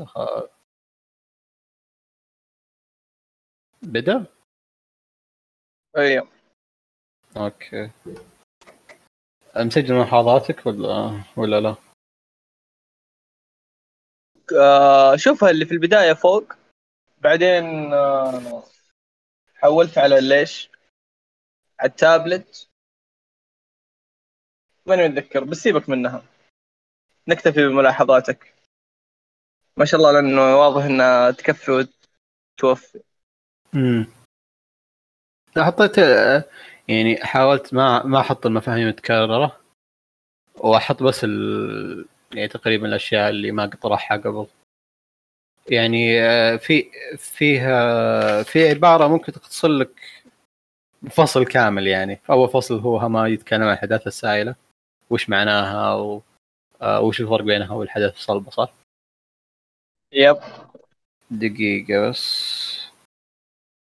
آه. بدأ؟ أيوه أوكي. مسجل ملاحظاتك ولا ولا لا؟ آه شوفها اللي في البداية فوق. بعدين آه حولت على ليش؟ على التابلت. ماني متذكر بس سيبك منها. نكتفي بملاحظاتك. ما شاء الله لأنه واضح انها تكفي وتوفي. امم حطيت يعني حاولت ما ما أحط المفاهيم المتكررة وأحط بس ال... يعني تقريبا الأشياء اللي ما قد طرحها قبل. يعني في فيها في عبارة ممكن تختصر لك فصل كامل يعني. أول فصل هو ما يتكلم عن الأحداث السائلة وش معناها و... وش الفرق بينها والحدث الصلبه صح؟ يب دقيقة بس.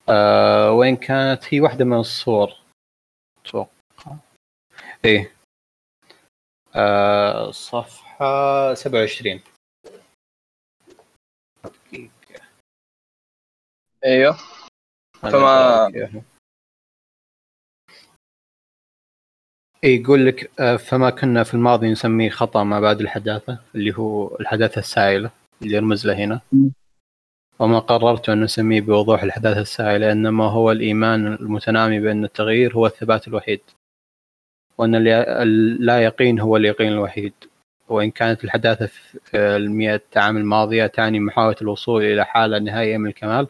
آه وين كانت؟ هي واحدة من الصور. أتوقع. إيه. آه صفحة 27 دقيقة. أيوه. فما-. إيه يقول لك آه، فما كنا في الماضي نسميه خطأ ما بعد الحداثة اللي هو الحداثة السائلة. اللي يرمز له هنا. وما قررت أن نسميه بوضوح الحداثة السائلة إنما هو الإيمان المتنامي بأن التغيير هو الثبات الوحيد وأن اللا يقين هو اليقين الوحيد. وإن كانت الحداثة في المئة عام الماضية تعني محاولة الوصول إلى حالة نهائية من الكمال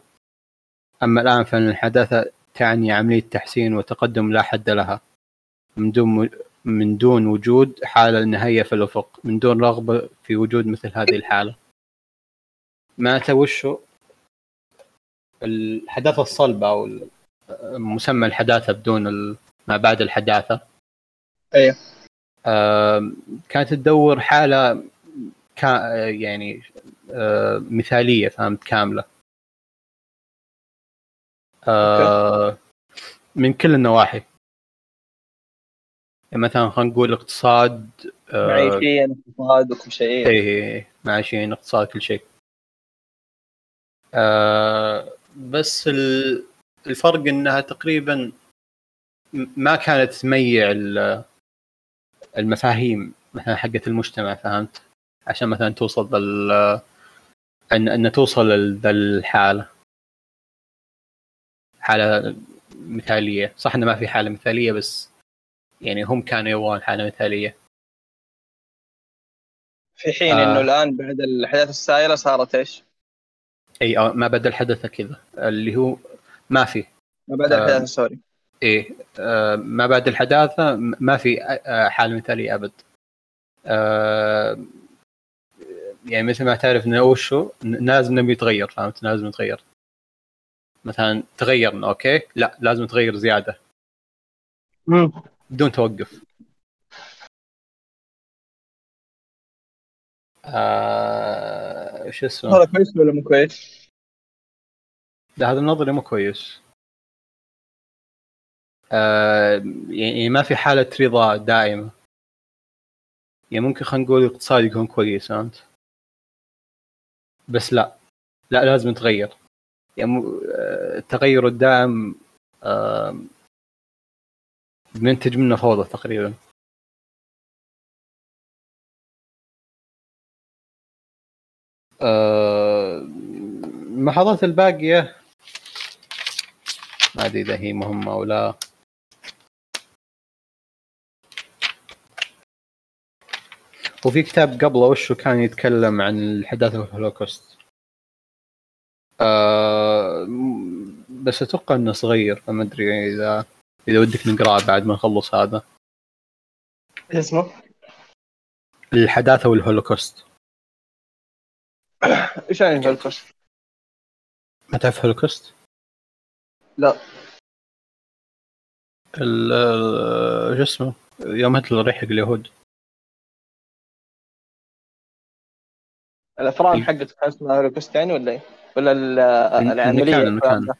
أما الآن فإن الحداثة تعني عملية تحسين وتقدم لا حد لها. من دون من دون وجود حالة نهائية في الأفق من دون رغبة في وجود مثل هذه الحالة. معناته وشو؟ الحداثة الصلبة أو مسمى الحداثة بدون ما بعد الحداثة. أيوه آم، كانت تدور حالة كا يعني آه، مثالية فهمت؟ كاملة. آه، من كل النواحي. يعني مثلا خلينا نقول اقتصاد آه، معيشيا اقتصاد وكل شيء. إيه إيه، معاشين اقتصاد كل شيء. آه بس ال- الفرق إنها تقريبا ما كانت تميع ال- المفاهيم مثلا حقت المجتمع فهمت عشان مثلا توصل بال ان إن توصل لذا الحالة حالة مثالية صح إنه ما في حالة مثالية بس يعني هم كانوا يبغون حالة مثالية في حين آه. انه الآن بعد الأحداث السائلة صارت إيش؟ إي أو ما بدل حدث كذا. اللي هو ما في. ما بعد آه. الاحداث سوري. إيه آه ما بعد الحداثة ما في آه حاله مثاليه أبد. آه يعني مثل ما تعرف إنه وشو ن- لازم نبي يتغير فهمت؟ لازم يتغير. مثلا تغيرنا أوكي؟ لا لازم تغير زيادة. بدون توقف. آه شو اسمه؟ هذا كويس ولا مو كويس؟ لا هذا النظري مو كويس. آه يعني ما في حالة رضا دائمة. يعني ممكن خلينا نقول الاقتصاد يكون كويس فهمت؟ بس لا. لا لازم يتغير. يعني آه، التغير الدائم آه بننتج منه فوضى تقريبا. آه، الملاحظات الباقية. ما أدري إذا هي مهمة أو لا. وفي كتاب قبله وشو كان يتكلم عن الحداثة والهولوكوست آه بس أتوقع إنه صغير فما أدري إذا إذا ودك نقرأه بعد ما نخلص هذا. اسمه؟ الحداثة والهولوكوست. إيش يعني هولوكوست؟ ما تعرف هولوكوست؟ لا. ال- شو اسمه؟ يوم هتلر يحرق اليهود. الافران ال- حقته كان اسمها هولوكوست يعني ولا إيه؟ ولا العملية المكان المكان.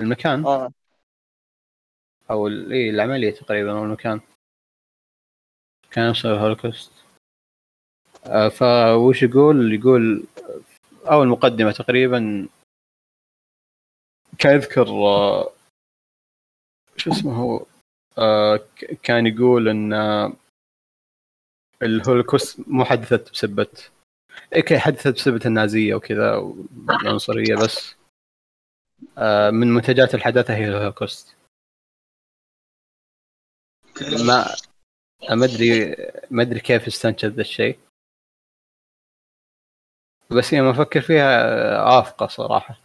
المكان؟ آه. أو ال- إيه العملية تقريبا أو المكان. كان اسمه الهولوكوست آه، فوش يقول؟ يقول أو المقدمة تقريبا. كان يذكر آه، شو اسمه هو؟ آه، كان يقول إن آه، الهولوكوست مو حدثت بسبه إيه، ك- حدثت بسبه النازية وكذا والعنصرية بس. من منتجات الحداثة هي الهولوكوست. ما ما أدري ما أدري كيف استنتج ذا الشيء. بس لما أفكر فيها آه، آفقة صراحة.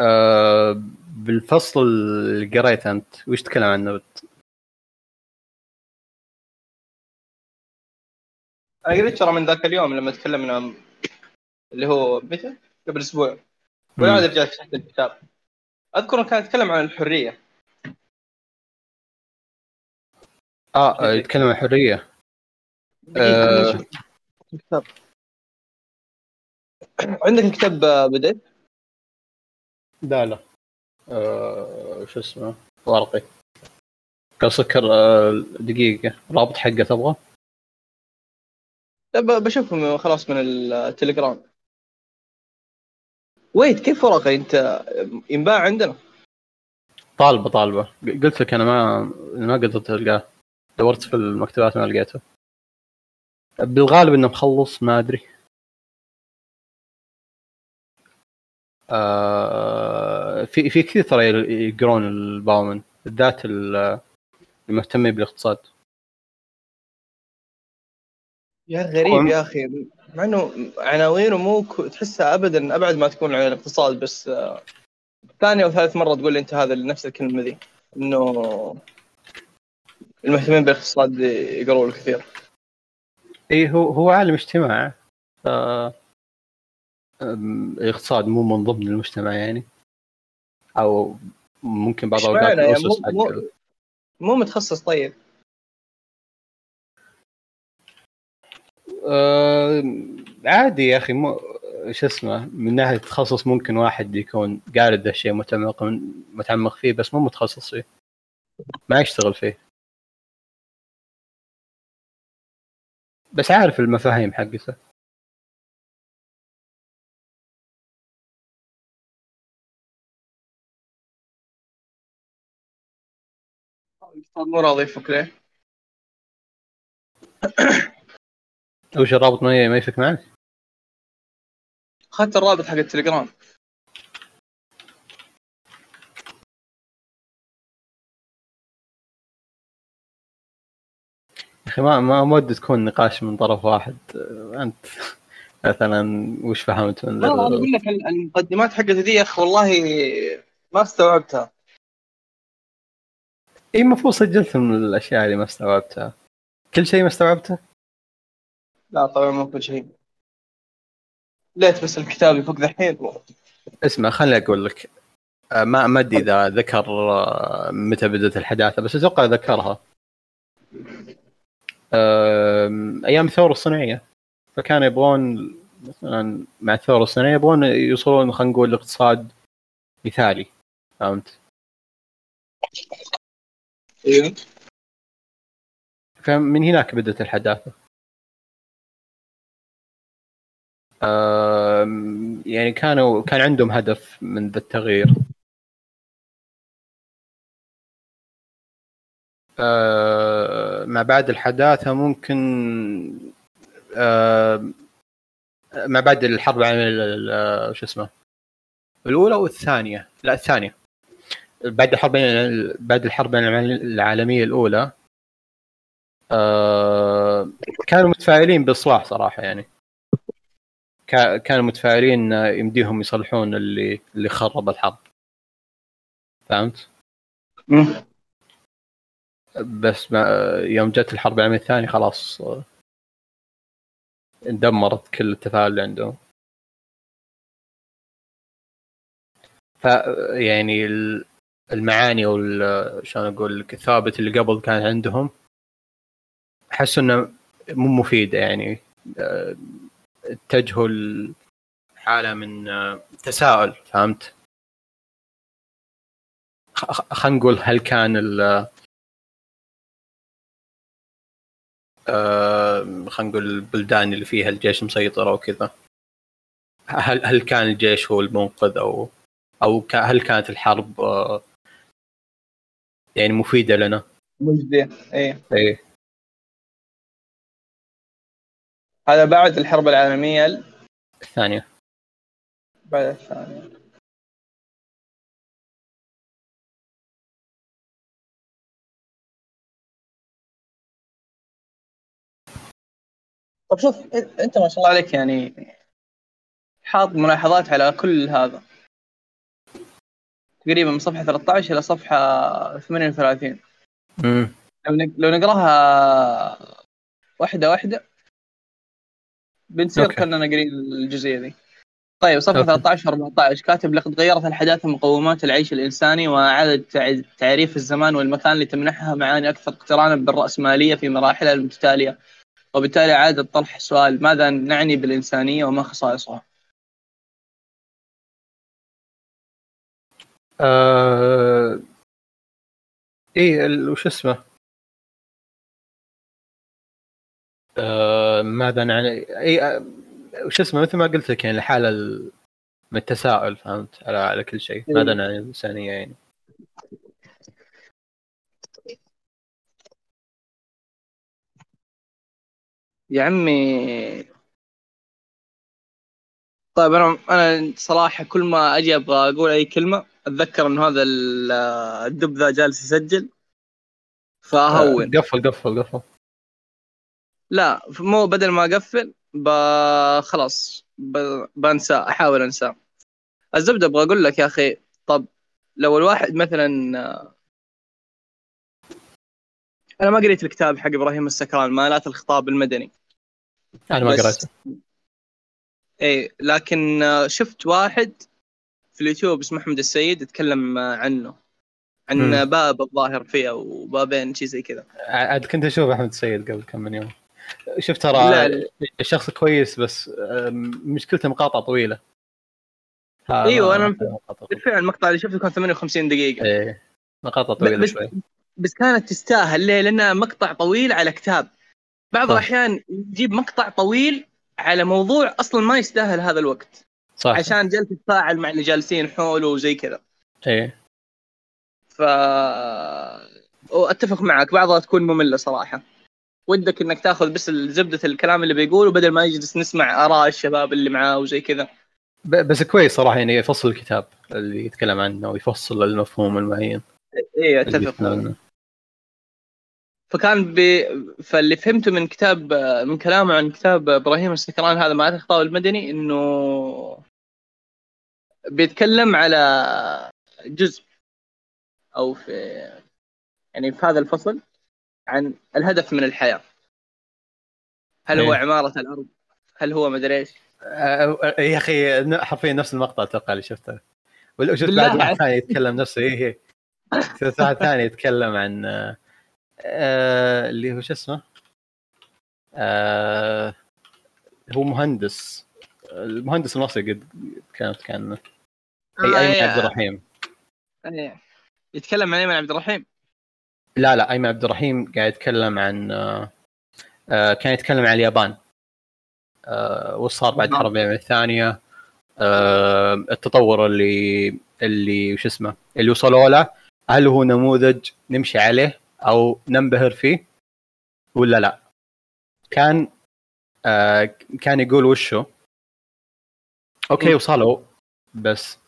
آه، بالفصل اللي قريت أنت وش تتكلم عنه؟ أنا قريت ترى من ذاك اليوم لما تكلمنا اللي هو متى؟ قبل أسبوع. ولا رجعت فتحت الكتاب. أذكر كان يتكلم عن الحرية. آه آه، يتكلم عن الحريه آه. خليني أشوف. الكتاب عندك كتاب بديت؟ لا لا. آه، شو اسمه؟ ورقي. قال سكر آه، دقيقة. رابط حقه تبغى؟ لا ب- بشوفهم خلاص من التليجرام. ويت كيف ورقي؟ أنت ينباع عندنا. طالبة طالبة. قلت لك أنا ما ما قدرت ألقاه. دورت في المكتبات ما لقيته بالغالب إنه مخلص ما أدري. آه في في كثير ترى يقرون الباومن بالذات ال- المهتمين بالاقتصاد. يا غريب يا أخي. مع إنه عناوينه مو ك- تحسها ابدا أبعد ما تكون عن الاقتصاد بس آه، ثانية أو ثالث مرة تقول لي أنت هذا نفس الكلمة ذي إنه المهتمين بالاقتصاد يقروا الكثير. إي هو هو عالم اجتماع. ف الاقتصاد مو من ضمن المجتمع يعني. أو ممكن بعض الاوقات يعني مو- مو- مو متخصص طيب. آه، عادي يا أخي مو شو اسمه من ناحية تخصص ممكن واحد يكون قاري ذا الشيء متعمق متعمق فيه بس مو متخصص فيه. ما يشتغل فيه. بس عارف المفاهيم حقته. مو راضي يفك ليه وش الرابط ما يفك معك؟ اخذت الرابط حق التليجرام. أخي ما ما ودي تكون نقاش من طرف واحد. أنت مثلا وش فهمت من لا أنا أقول لك المقدمات حقته ذي يا أخي والله ما استوعبتها. إي المفروض سجلت من الأشياء اللي ما استوعبتها. كل شيء ما استوعبته؟ لا طبعا مو كل شيء. ليت بس الكتاب يفك ذحين اسمع خليني أقول لك. آه، ما ما أدري إذا ذكر آه، متى بدأت الحداثة بس أتوقع ذكرها. أيام الثورة الصناعية. فكانوا يبغون مثلا مع الثورة الصناعية يبغون يوصلون خلينا نقول لاقتصاد مثالي. فهمت؟ أيوه فمن هناك بدأت الحداثة. يعني كانوا كان عندهم هدف من ذا التغيير. آه، مع بعد الحداثة ممكن آه، مع بعد الحرب العالمية ال- ال- شو اسمه الأولى والثانية لا الثانية. بعد الحرب بعد الحرب العالمية الأولى آه، كانوا متفائلين بالإصلاح صراحة يعني. كا- كانوا متفائلين يمديهم يصلحون اللي اللي خرب الحرب. فهمت؟ بس ما يوم جت الحرب العالمية الثانية خلاص اندمرت كل التفاؤل اللي عندهم ف يعني ال- المعاني وال شلون أقول لك الثوابت اللي قبل كانت عندهم أحس إنه مو مفيده يعني اتجهوا حاله من تساؤل فهمت؟ خلينا نقول هل كان ال- خلينا نقول البلدان اللي فيها الجيش مسيطر أو كذا هل هل كان الجيش هو المنقذ أو أو هل كانت الحرب آه يعني مفيدة لنا؟ مجدية إيه. إيه. هذا بعد الحرب العالمية الثانية. بعد الثانية. طب شوف أنت ما شاء الله عليك يعني حاط ملاحظات على كل هذا. تقريبا من صفحة 13 إلى صفحة 38 امم لو نقراها واحدة واحدة بنصير okay. كنا قارين الجزئية ذي طيب صفحة okay. 13 14 كاتب لقد غيرت الحداثة مقومات العيش الإنساني وأعادت تع- تعريف الزمان والمكان لتمنحها معاني أكثر اقترانا بالرأسمالية في مراحلها المتتالية. وبالتالي عاد طرح السؤال ماذا نعني بالإنسانية وما خصائصها؟ آه... ال- وش اسمه؟ آه... ماذا نعني اي آه... وش اسمه مثل ما قلت لك يعني الحالة ال- من التساؤل فهمت على على كل شيء إيه. ماذا نعني الانسانيه يعني يا عمي. طيب أنا أنا صراحة كل ما أجي أبغى أقول أي كلمة أتذكر إنه هذا ال- الدب ذا جالس يسجل. فأهون. قفل قفل قفل. لا مو بدل ما أقفل ب... خلاص ب... بنساه أحاول انساه الزبدة أبغى أقول لك يا أخي طب لو الواحد مثلا أنا ما قريت الكتاب حق إبراهيم السكران مآلات الخطاب المدني. أنا ما بس- قريت إي لكن شفت واحد في اليوتيوب اسمه أحمد السيد يتكلم عنه عن مم. باب الظاهر فيه أو بابين شيء زي كذا. عاد كنت أشوف أحمد السيد قبل كم من يوم. شفت ترى. الشخص كويس بس مشكلته مقاطع طويلة. مقاطع طويلة. بالفعل المقطع اللي شفته كان 58 دقيقة. إيه مقاطع طويلة بس- شوي. بس كانت تستاهل. ليه؟ لأنها مقطع طويل على كتاب. بعض صح. الأحيان يجيب مقطع طويل على موضوع أصلا ما يستاهل هذا الوقت. صح. عشان جالس يتفاعل مع اللي جالسين حوله وزي كذا. إيه. ف وأتفق معك بعضها تكون مملة صراحة. ودك إنك تاخذ بس زبدة الكلام اللي بيقوله بدل ما يجلس نسمع آراء الشباب اللي معاه وزي كذا. بس كويس صراحة يعني يفصل الكتاب اللي يتكلم عنه ويفصل المفهوم المعين. اي اللي اتفق. فكان ب... فاللي فهمته من كتاب من كلامه عن كتاب إبراهيم السكران هذا مع الخطاب المدني إنه بيتكلم على جزء أو في يعني في هذا الفصل عن الهدف من الحياة هل هو إيه. عمارة الأرض؟ هل هو مدري إيش؟ آه، يا أخي حرفيا نفس المقطع أتوقع اللي شفته ولا شفت بالله بعد واحد. ثاني يتكلم نفسه إيه شفت واحد ثاني يتكلم عن آه، آه، اللي هو شو اسمه؟ آه، هو مهندس. المهندس المصري قد كانت كان. اي آه، أيمن. عبد الرحيم. إيه. يتكلم عن أيمن عبد الرحيم؟ لا لا أيمن عبد الرحيم قاعد يتكلم عن آه، آه، كان يتكلم عن اليابان. آه، وش صار بعد نعم. الحرب العالميه الثانية؟ آه، التطور اللي اللي وش اسمه؟ اللي وصلوا له. هل هو نموذج نمشي عليه؟ أو ننبهر فيه؟ ولا لا؟ كان آه، كان يقول وشو؟ أوكي مم. وصلوا بس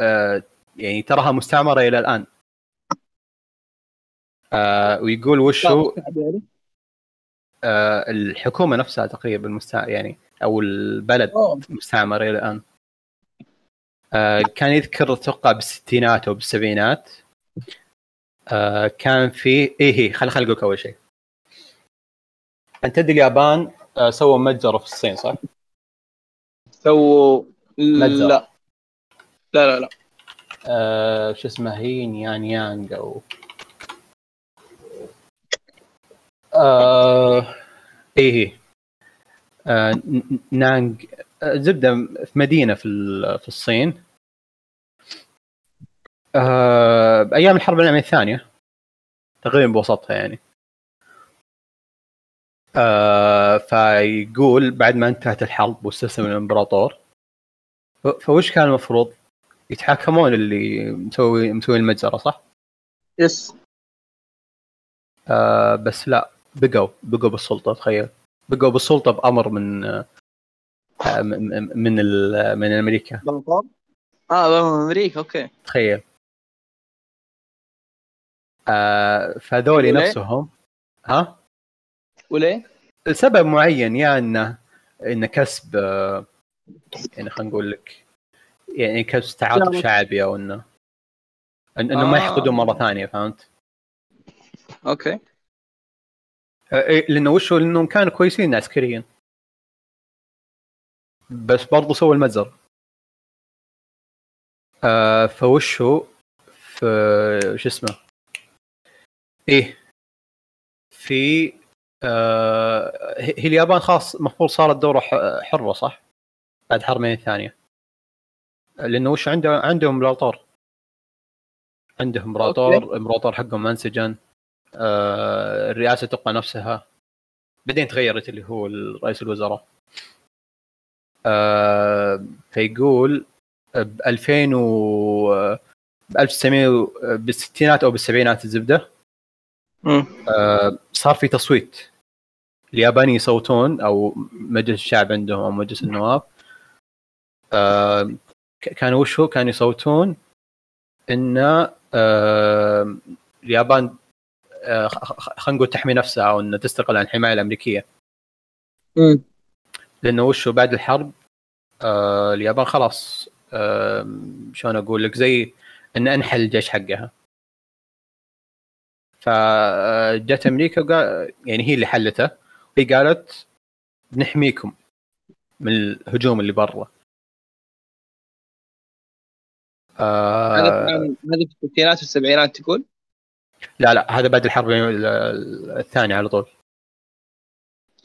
آه، يعني تراها مستعمرة إلى الآن. آه، ويقول وشو؟ آه، الحكومة نفسها تقريبا مستع... يعني أو البلد. مستعمرة إلى الآن. آه، كان يذكر أتوقع بالستينات أو بالسبعينات. آه، كان في إيه هي خل خل أقول أول شيء. أنت تدري اليابان آه، سووا متجر في الصين صح؟ سووا. لا. لا لا لا. آه، شو اسمه هي نيان يانج أو آه إيه هي آه ن- نانج آه، زبدة في مدينة في في الصين. آه أيام الحرب العالمية الثانية. تقريبا بوسطها يعني. آه فيقول بعد ما انتهت الحرب واستسلم الإمبراطور فوش كان المفروض؟ يتحاكمون اللي مسوي مسوي المجزرة صح؟ يس. آه بس لا بقوا بقوا بالسلطة تخيل. بقوا بالسلطة بأمر من آه من من, من أمريكا. آه من أمريكا okay. تخيل. آه فذولي؟ نفسهم ها وليه؟ لسبب معين يا انه انه كسب آه، يعني خلينا نقول لك يعني كسب تعاطف شعبي. أو إنه انه ما آه. يحقدون مرة ثانية فهمت؟ okay آه، إيه، لأنه وشو لأنهم كانوا كويسين عسكريا بس برضو سووا المجازر آه فوشو في شو اسمه إيه. في آه هي اليابان خاص المفروض صارت دورة حرة صح؟ بعد حربين الثانية. لأنه وش عنده عندهم إمبراطور. عندهم إمبراطور إمبراطور حقهم أنسجن. آه الرئاسة تبقى نفسها. بعدين تغيرت اللي هو رئيس الوزراء. آه فيقول ب 2000 و ب 1900 بالستينات أو بالسبعينات الزبدة. آه، صار في تصويت. الياباني يصوتون أو مجلس الشعب عندهم أو مجلس النواب آه، كانوا وش هو؟ كانوا يصوتون إن آه، اليابان آه، خلينا نقول تحمي نفسها أو إنها تستقل عن الحماية الأمريكية. لأنه وش هو؟ بعد الحرب آه، اليابان خلاص آه، شلون أقول لك؟ زي إن أنحل الجيش حقها. فجت أمريكا وقال يعني هي اللي حلته. هي قالت بنحميكم من الهجوم اللي برا. هذا آه كان- هذا في الستينات والسبعينات تقول؟ لا لا هذا بعد الحرب ال- ال- الثانية على طول.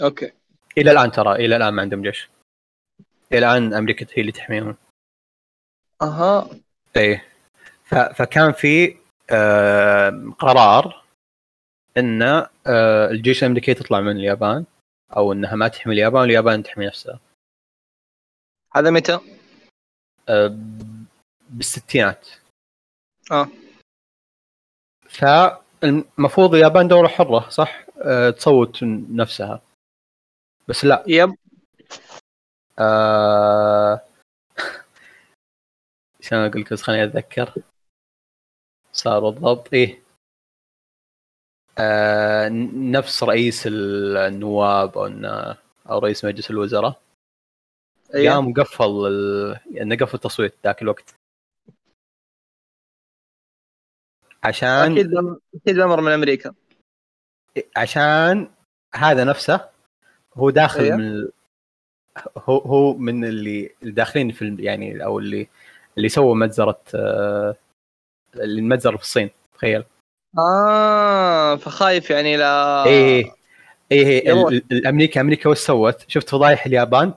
أوكي. إلى الآن ترى إلى الآن ما عندهم جيش. إلى الآن أمريكا هي اللي تحميهم. أها. إيه. فكان في آه قرار إن آه الجيش الأمريكي تطلع من اليابان أو إنها ما تحمي اليابان واليابان تحمي نفسها. هذا متى؟ آه بالستينات. آه. فالمفروض اليابان دولة حرة صح؟ آه تصوت نفسها. بس لا. يب. آه... شلون أقول لك؟ بس خليني أتذكر. صار بالضبط إيه. آه... نفس رئيس النواب أو أو رئيس مجلس الوزراء. أيوه قام قفل ال... يعني قفل التصويت ذاك الوقت. عشان أكيد أكيد بأمر من أمريكا. عشان هذا نفسه هو داخل أيوه. من ال- هو هو من اللي الداخلين في يعني أو اللي اللي سووا مجزره آه، المجزره في الصين تخيل. آه فخايف يعني لا إيه إيه. ال- ال- الامريكا أمريكا وش سوت؟ شفت فضايح اليابان؟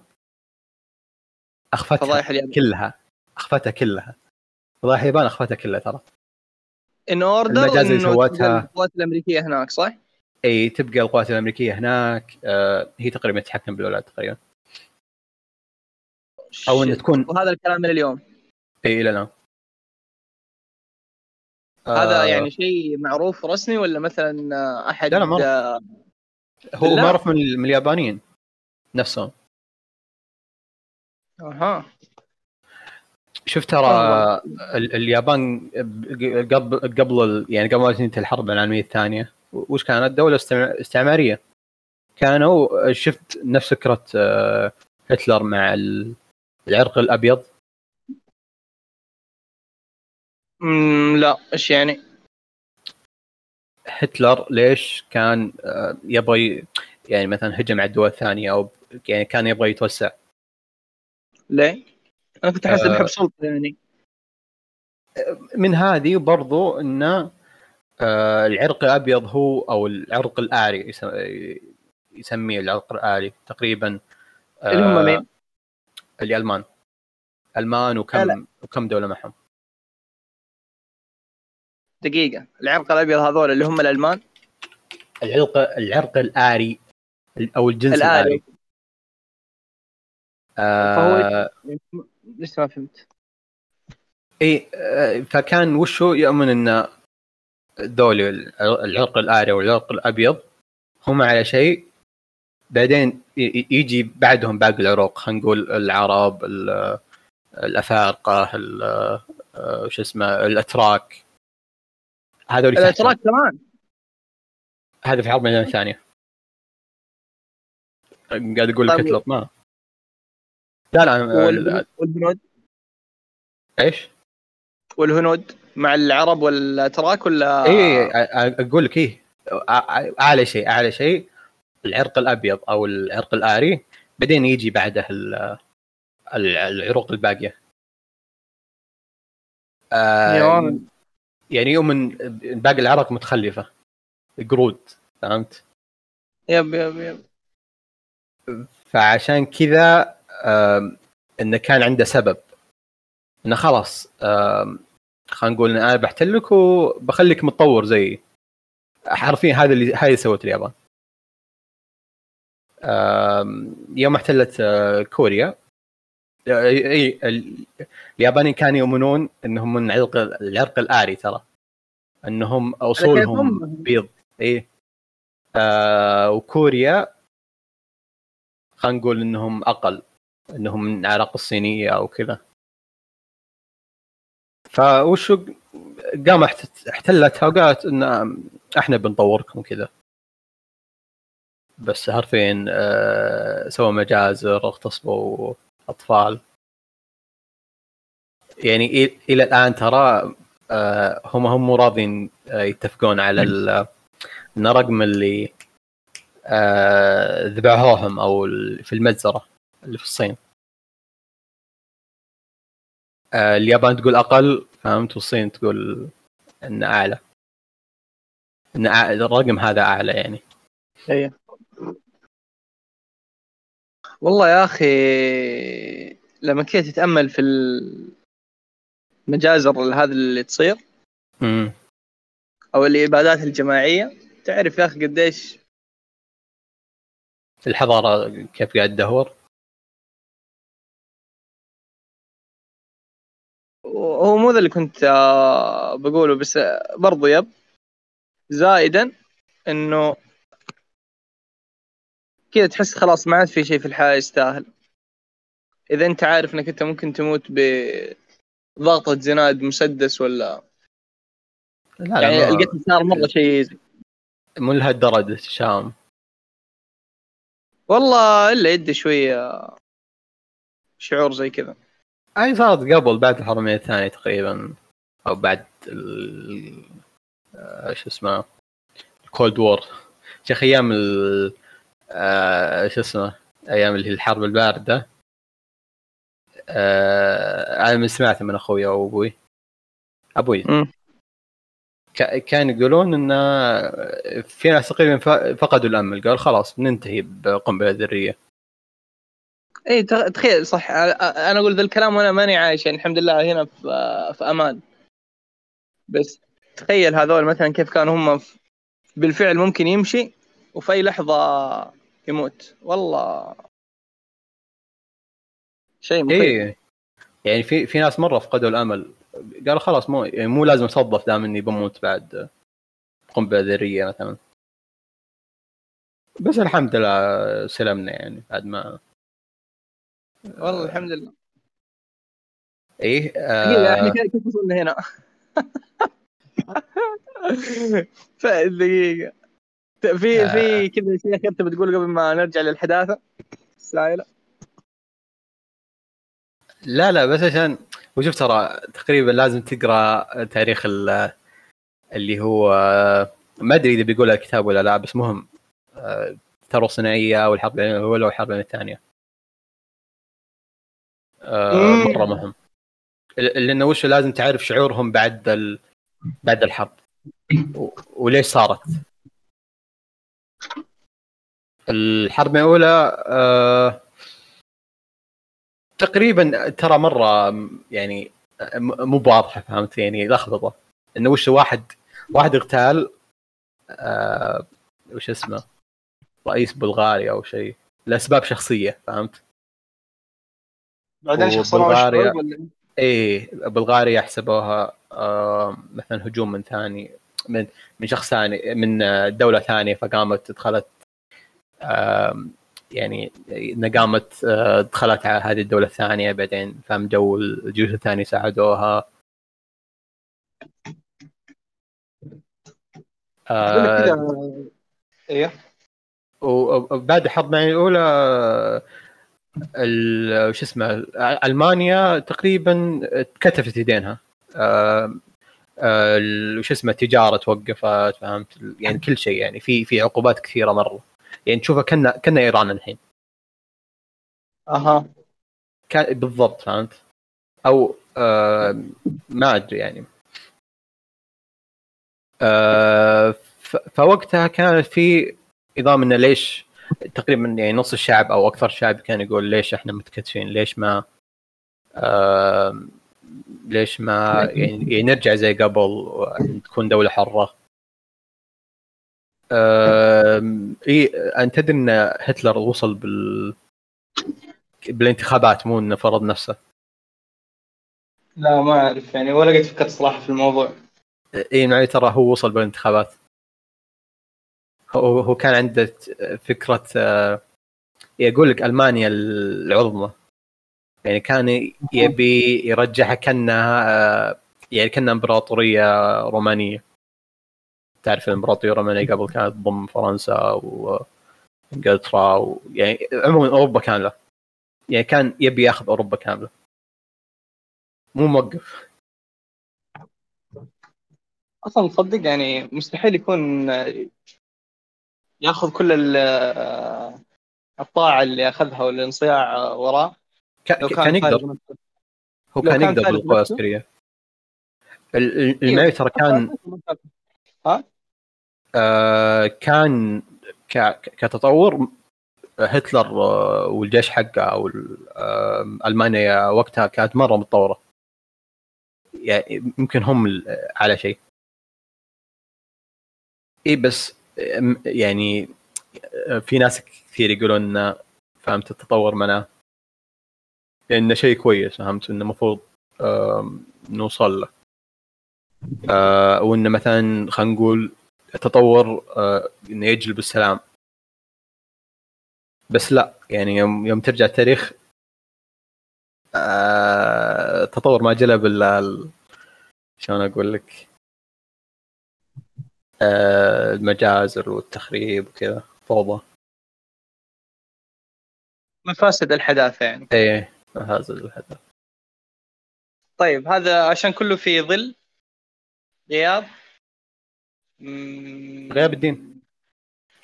أخفتها فضايح اليابان كلها أخفتها كلها فضايح اليابان أخفتها كلها ترى إن أوردر المجازر اللي سوتها. القوات الأمريكية هناك صح؟ إي تبقى القوات الأمريكية هناك آه هي تقريبا تتحكم بالبلاد تقريبا أو ان. تكون وهذا الكلام من اليوم إي إلى الآن هذا آه، يعني شيء معروف رسمي ولا مثلا آه، أحد لا، لا، معروف. آه، هو بالله؟ معروف من اليابانيين نفسهم أها شوف ترى. ال- اليابان قبل قبل يعني قبل ما تنتهي الحرب العالمية الثانية وش كانت دولة استعما- استعمارية كانوا شفت نفس فكرة آه، هتلر مع ال- العرق الأبيض مم، لا إيش يعني؟ هتلر ليش كان آه، يبغى يعني مثلا هجم على الدول الثانية أو يعني كان يبغى يتوسع ليه؟ أنا كنت أحس آه. بحب سلطة يعني من هذه برضو إن آه، العرق الأبيض هو أو العرق الآري يس- يسميه العرق الآري تقريبا آه، اللي هم مين؟ الألمان ألمان لا. وكم وكم دولة معهم دقيقة. العرق الأبيض هذول اللي هم الألمان؟ العرق العرق الآري أو الجنس الآلي. الآلي آه لسه ما فهمت. اي آه، فكان وشو يؤمن إن ذولي العرق الآري والعرق الأبيض هم على شيء بعدين يجي بعدهم باقي العروق. خلينا نقول العرب ال- الأفارقة ال- آه، شو اسمه الأتراك. هذول الاتراك كمان. هذا في الحرب العالميه الثانية قاعد أقول لك طيب. اطلق ما. لا لا والهنود- إيش؟ والهنود مع العرب والاتراك ولا؟ إي أقول لك إيه أعلى شيء أعلى شيء العرق الأبيض أو العرق الآري بعدين يجي بعده ال- ال- العروق الباقية. آه. يعني يوم باقي العرق متخلفة. قرود فهمت؟ يب يب يب. فعشان كذا إنه كان عنده سبب. إنه خلاص خلينا نقول أنا بحتلك وبخليك متطور زيي حرفيا هذا اللي هذا اللي سوته اليابان. يوم احتلت آه، كوريا اي اليابانيين كانوا يؤمنون إنهم من عرق العرق الآري ترى. إنهم أصولهم هم- بيض. اي آه وكوريا خلينا نقول إنهم أقل. إنهم من اعراق الصينية أو كذا. فوشو قام احت- احتلتها وقالت إن إحنا بنطوركم وكذا بس حرفيا آه سووا مجازر اغتصبوا. أطفال. يعني إلى الآن ترى آه هم هم مو راضين آه يتفقون على ان رقم اللي آه ذبحوهم أو في المجزرة اللي في الصين. اليابان تقول أقل فهمت؟ والصين تقول انه أعلى. إن الرقم هذا أعلى يعني. إيه. والله يا أخي لما كنت تتامل في المجازر هذه اللي تصير. امم أو الابادات الجماعية. تعرف يا أخي قديش الحضارة كيف قاعد تدهور؟ هو مو ذا اللي كنت آه، بقوله بس آه، برضو يب زائدا إنه كذا تحس خلاص ما عاد في شيء في الحياة يستاهل. إذا أنت عارف إنك أنت ممكن تموت بضغطة زناد مسدس ولا لا لا يعني القتل صار مرة شيء مو لهالدرجة تشاؤم والله إلا يدي شوية شعور زي كذا. أي صارت قبل بعد الحرب العالميه الثانية تقريبا أو بعد ال... آه، شو اسمه الكولد وور شيخ أيام ال... آه، شو اسمه أيام اللي هي الحرب الباردة. آه، أنا من سمعت من أخوي أو أبوي. أبوي. كان يقولون إن في ناس تقريبا فقدوا الأمل. قال خلاص بننتهي بقنبلة ذرية. إي تخ- تخيل صح. أنا أقول ذا الكلام وأنا ماني عايش يعني الحمد لله هنا في في أمان. بس تخيل هذول مثلا كيف كانوا هم بالفعل ممكن يمشي وفي اي لحظة يموت. والله. شيء مخيف. إيه. يعني في في ناس مرة فقدوا الأمل. قالوا خلاص مو يعني مو لازم أصدف دام إني بموت بعد قنبلة ذرية مثلا. بس الحمد لله سلمنا يعني بعد ما والله الحمد لله. إيه دقيقة إحنا آه. كيف كيف وصلنا هنا؟ دقيقة في في كذا شيء اخير تبي تقول قبل ما نرجع للحداثة؟ السائلة لا لا بس عشان وشوف ترى تقريبا لازم تقرأ تاريخ ال- اللي هو ما أدري إذا بيقول الكتاب ولا لا بس مهم آه، الثوره الصناعية والحرب العالمية الاولى والحرب العالمية الثانية. آه،. مرة مهم. لأنه وش لازم تعرف شعورهم بعد ال... بعد الحرب. وليش صارت. الحرب الأولى آه... تقريبا ترى مرة يعني مو واضحة فهمت؟ يعني لخبطة. إنه وش واحد واحد اغتال آه... وش اسمه؟ رئيس بلغاريا أو شيء لأسباب شخصية فهمت؟ بعدين شخصناه ولا؟ إيه بلغاريا حسبوها آه، مثلا هجوم من ثاني من من شخص ثاني من دولة ثانية فقامت دخلت يعني انها قامت آه، دخلت على هذه الدولة الثانية بعدين فهم جو الجيوش الثانية ساعدوها. أقول لك آه، كذا أيوه وبعد الحرب العالميه الأولى ال- شو اسمه ألمانيا تقريبا اتكتفت يدينها آه، آه، شو اسمه التجاره توقفت فهمت؟ يعني كل شيء يعني في في عقوبات كثيرة مرة. يعني تشوفها كنا كنا إيران الحين. أها. كان بالضبط فهمت؟ أو آه ما أدري يعني. آه فوقتها كانت في نظام إنه ليش تقريبا يعني نص الشعب أو أكثر الشعب كان يقول ليش إحنا متكتفين؟ ليش ما آه ليش ما يعني, يعني نرجع زي قبل وتكون دولة حرة. آه إي انت تدري إن هتلر وصل بال بالانتخابات مو إنه فرض نفسه؟ لا ما أعرف يعني ولا قد فكرت صراحة في الموضوع. إي معي ترى هو وصل بالانتخابات. هو كان عنده فكرة آه، يقول لك ألمانيا العظمى. يعني كان يبي يرجعها كأنها آه، يعني كأنها إمبراطورية رومانية. تعرف الامبراطوريه الرومانيه قبل كانت تضم فرنسا وانجلترا و... يعني عموما أوروبا كاملة. يعني كان يبي ياخذ أوروبا كاملة. مو موقف. أصلا تصدق يعني مستحيل يكون ياخذ كل ال- الطاعة اللي أخذها والانصياع وراه. كان, يقدر. هو كان كان يقدر نفسه. العسكرية. ال- ال- المعي ترى كان. آه كان كتطور هتلر آه، والجيش حقه أو آه، ألمانيا وقتها كانت مرة متطورة. يعني يمكن هم على شيء. اي بس يعني آه، في ناس كثير يقولون فهمت التطور منع انه شيء كويس فهمت إنه المفروض نوصل له. آه، وإنه مثلا خلينا نقول التطور آه، إنه يجلب السلام. بس لا يعني يوم يوم ترجع التاريخ آه، التطور ما جلب إلا ال- شلون أقول لك؟ المجازر والتخريب وكذا فوضى. مفاسد الحداثة يعني. إيه هذا الهدف طيب هذا عشان كله في ظل. غياب. غياب الدين.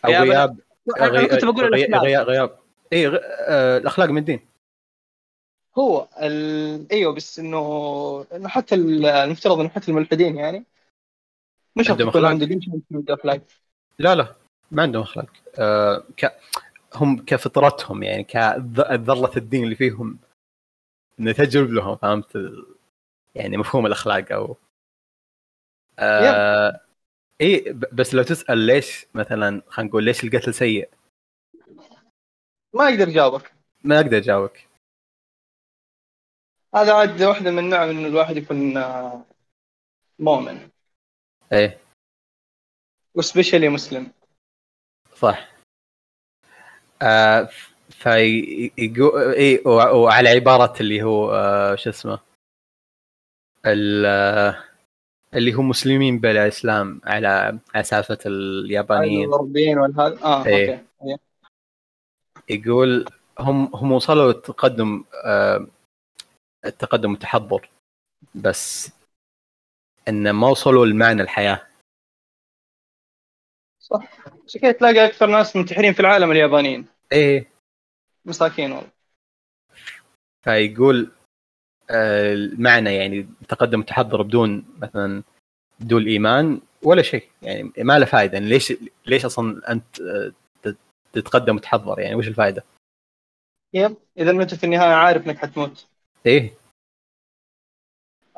أو غياب- غياب. أنا كنت بقول غي- الأخلاق. غياب. غياب. اي غ... آه، الأخلاق من الدين. هو ال... إيوه بس إنه إنه حتى ال- المفترض إنه حتى الملحدين يعني. مش عندهم. عنده دين أخلاق. لا لا. ما عندهم أخلاق. آه ك... هم كفطرتهم يعني كذرة الدين اللي فيهم. إنه تجرب لهم فهمت ال- يعني مفهوم الأخلاق أو آه اي ب- بس لو تسأل ليش مثلا خلينا نقول ليش القتل سيء؟ ما يقدر يجاوبك. ما أقدر اجاوبك هذا عاد واحدة من نعم انه الواحد يكون آه، مؤمن. إيه. وسبيشلي مسلم. صح. آه في اي وعلى عبارة اللي هو آه شو اسمه؟ ال- آه، اللي هو مسلمين بلا إسلام على سالفه اليابانيين. الغربيين والهذا آه إيه. أوكي. إيه. يقول هم هم وصلوا التقدم آه التقدم والتحضر بس إن ما وصلوا لمعنى الحياة. صح. عشان كذا تلاقي أكثر ناس منتحرين في العالم اليابانيين. إيه. مساكين والله. فيقول المعنى يعني تقدم وتحضر بدون مثلا بدون إيمان ولا شيء. يعني ما له فائده يعني ليش ليش أصلا أنت آه، تت- تتقدم وتحضر؟ يعني وش الفائده؟ يب. إذا أنت في النهاية عارف إنك حتموت. إيه.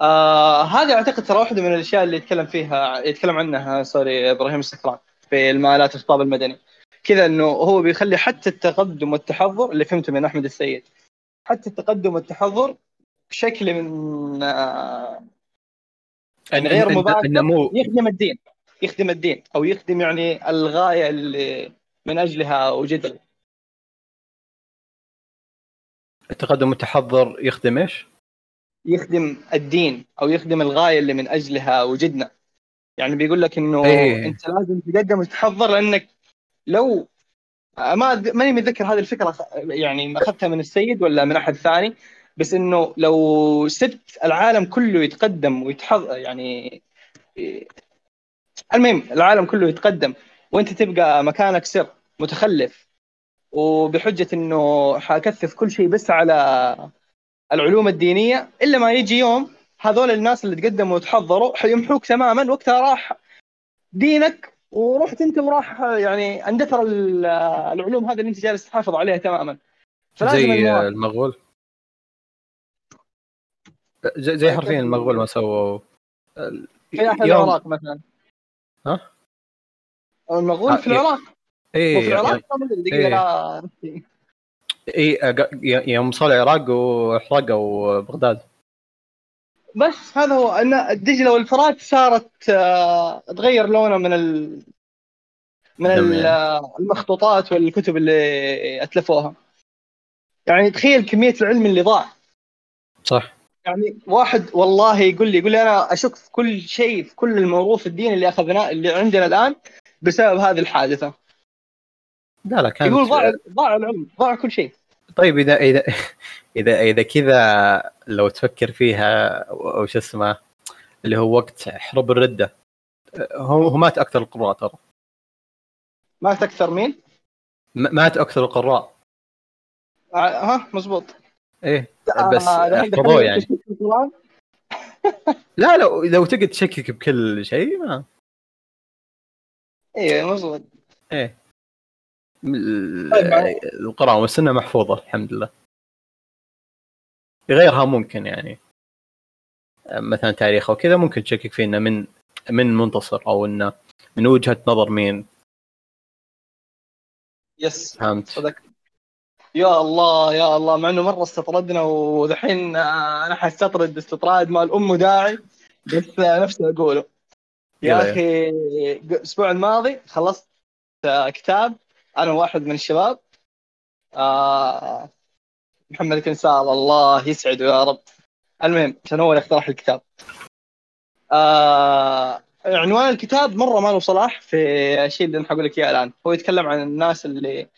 آه هذا أعتقد ترى واحدة من الأشياء اللي يتكلم فيها يتكلم عنها سوري إبراهيم السكران في المآلات الخطاب المدني. كذا إنه هو بيخلي حتى التقدم والتحضر اللي فهمته من أحمد السيد حتى التقدم والتحضر بشكل من آه، يعني غير مباشر النمو يخدم الدين يخدم الدين أو يخدم يعني الغاية اللي من أجلها وجدنا التقدم والتحضر يخدم إيش؟ يخدم الدين أو يخدم الغاية اللي من أجلها وجدنا يعني بيقول لك إنه إيه. أنت لازم تقدم وتحضر لأنك لو ما ماني متذكر هذه الفكرة يعني أخذتها من السيد ولا من أحد ثاني بس إنه لو سبت العالم كله يتقدم ويتحضر يعني المهم العالم كله يتقدم وأنت تبقى مكانك سر متخلف وبحجة إنه حكثف كل شيء بس على العلوم الدينية إلا ما يجي يوم هذول الناس اللي تقدموا وتحضروا حيمحوك تماما وقتها راح دينك ورحت أنت وراح يعني أندثر العلوم هذه اللي أنت جالس تحافظ عليها تماما. فلازم زي المغول. زي حرفيا المغول ما سووا. في أحد العراق مثلا. ها؟ المغول في العراق؟ إيه في العراق إيه. إيه يوم صار العراق وحرقوا بغداد. بس هذا هو إن الدجله والفرات صارت آه، تغير لونها من ال... من المخطوطات والكتب اللي أتلفوها. يعني تخيل كمية العلم اللي ضاع. صح. يعني واحد والله يقول لي يقول لي أنا أشك في كل شيء في كل الموروث الديني اللي اخذناه اللي عندنا الآن بسبب هذه الحادثة. لا لا كانت يقول ضاع ضاع العلم ضاع كل شيء. طيب اذا اذا اذا إذا كذا لو تفكر فيها أو شو اسمه اللي هو وقت حرب الردة هو مات أكثر القراء ترى. مات أكثر مين؟ مات أكثر القراء. آه، ها مزبوط إيه. بس آه حفظوه يعني. لا لو لو تقعد تشكك بكل شيء ما إيه مزبوط إيه. طيب القراءة والسنة محفوظة الحمد لله. غيرها ممكن يعني. مثلا تاريخ أو كذا ممكن تشكك فيه إنه من من منتصر أو إنه من وجهة نظر مين؟ يس فهمت. صدق. يا الله يا الله. مع إنه مرة استطردنا ودحين أنا حستطرد استطراد مال ام داعي بس نفسي أقوله. يا أخي الأسبوع الماضي خلصت كتاب أنا واحد من الشباب. آه محمد كنسال الله يسعده يا رب. المهم عشان هو اللي اقترح الكتاب؟ آه عنوان الكتاب مرة ما له صلاح في الشيء اللي أنا حقول لك إياه الآن. هو يتكلم عن الناس اللي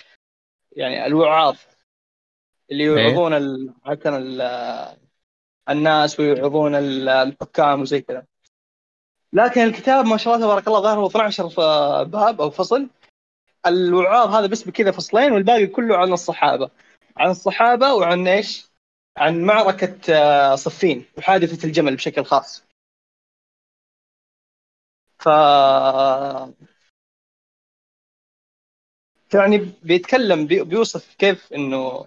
يعني الوعاظ اللي إيه. يوعظون عادة الناس ويوعظون الحكام وزي كذا لكن الكتاب ما شاء الله تبارك الله ظهر هو 12 باب أو فصل الوعاظ هذا بس بكذا فصلين والباقي كله عن الصحابة عن الصحابة وعن إيش؟ عن معركة آه، صفين وحادثة الجمل بشكل خاص. ف يعني بيتكلم بي... بيوصف كيف إنه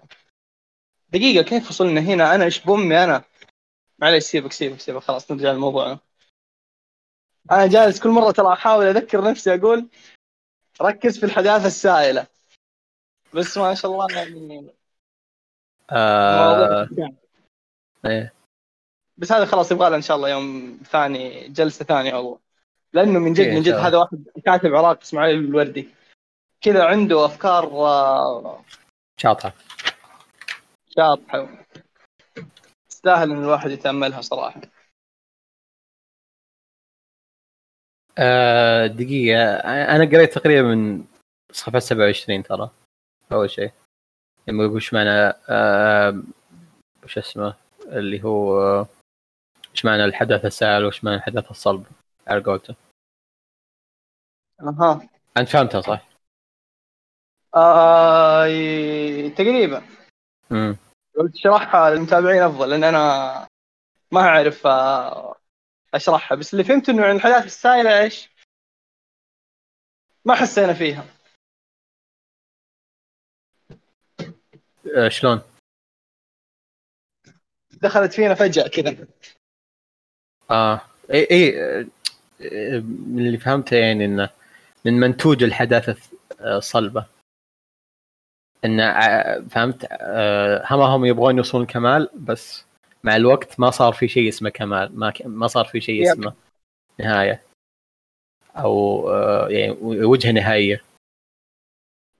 دقيقة كيف وصلنا هنا؟ أنا إيش بأمي؟ أنا معليش سيبك سيبك سيبك خلاص نرجع لموضوعنا أنا جالس كل مرة ترى أحاول أذكر نفسي أقول ركز في الحداثة السائلة. بس ما شاء الله يعني آه... إيه. بس هذا خلاص يبغى له إن شاء الله يوم ثاني جلسة ثانية والله. لأنه من جد من جد هذا واحد كاتب عراقي إسماعيل الوردي. كذا عنده أفكار آه، شاطحة. شاطحة. تستاهل إن الواحد يتأملها صراحة. آه دقيقة. أنا قريت تقريبا من صفحة 27 ترى أول شيء. لما يقول وش معنى آه وش اسمه؟ اللي هو وش معنى الحدث السائل وش معنى الحدث الصلب على قولته. أها. أنت فهمتها صح؟ آه تقريبا. امم قلت اشرحها للمتابعين أفضل لأن أنا ما أعرف آه، أشرحها. بس اللي فهمت إنه الحدث السائلة إيش؟ ما حسينا فيها. آه شلون؟ دخلت فينا فجأة كذا. آه. إي إي من اللي فهمته يعني إنه من منتوج الحداثة الصلبة. إن فهمت؟ آه، هم هم يبغون يوصلون الكمال بس مع الوقت ما صار في شيء اسمه كمال. ما ما صار في شيء. اسمه نهاية. أو آه، يعني وجهة نهائية.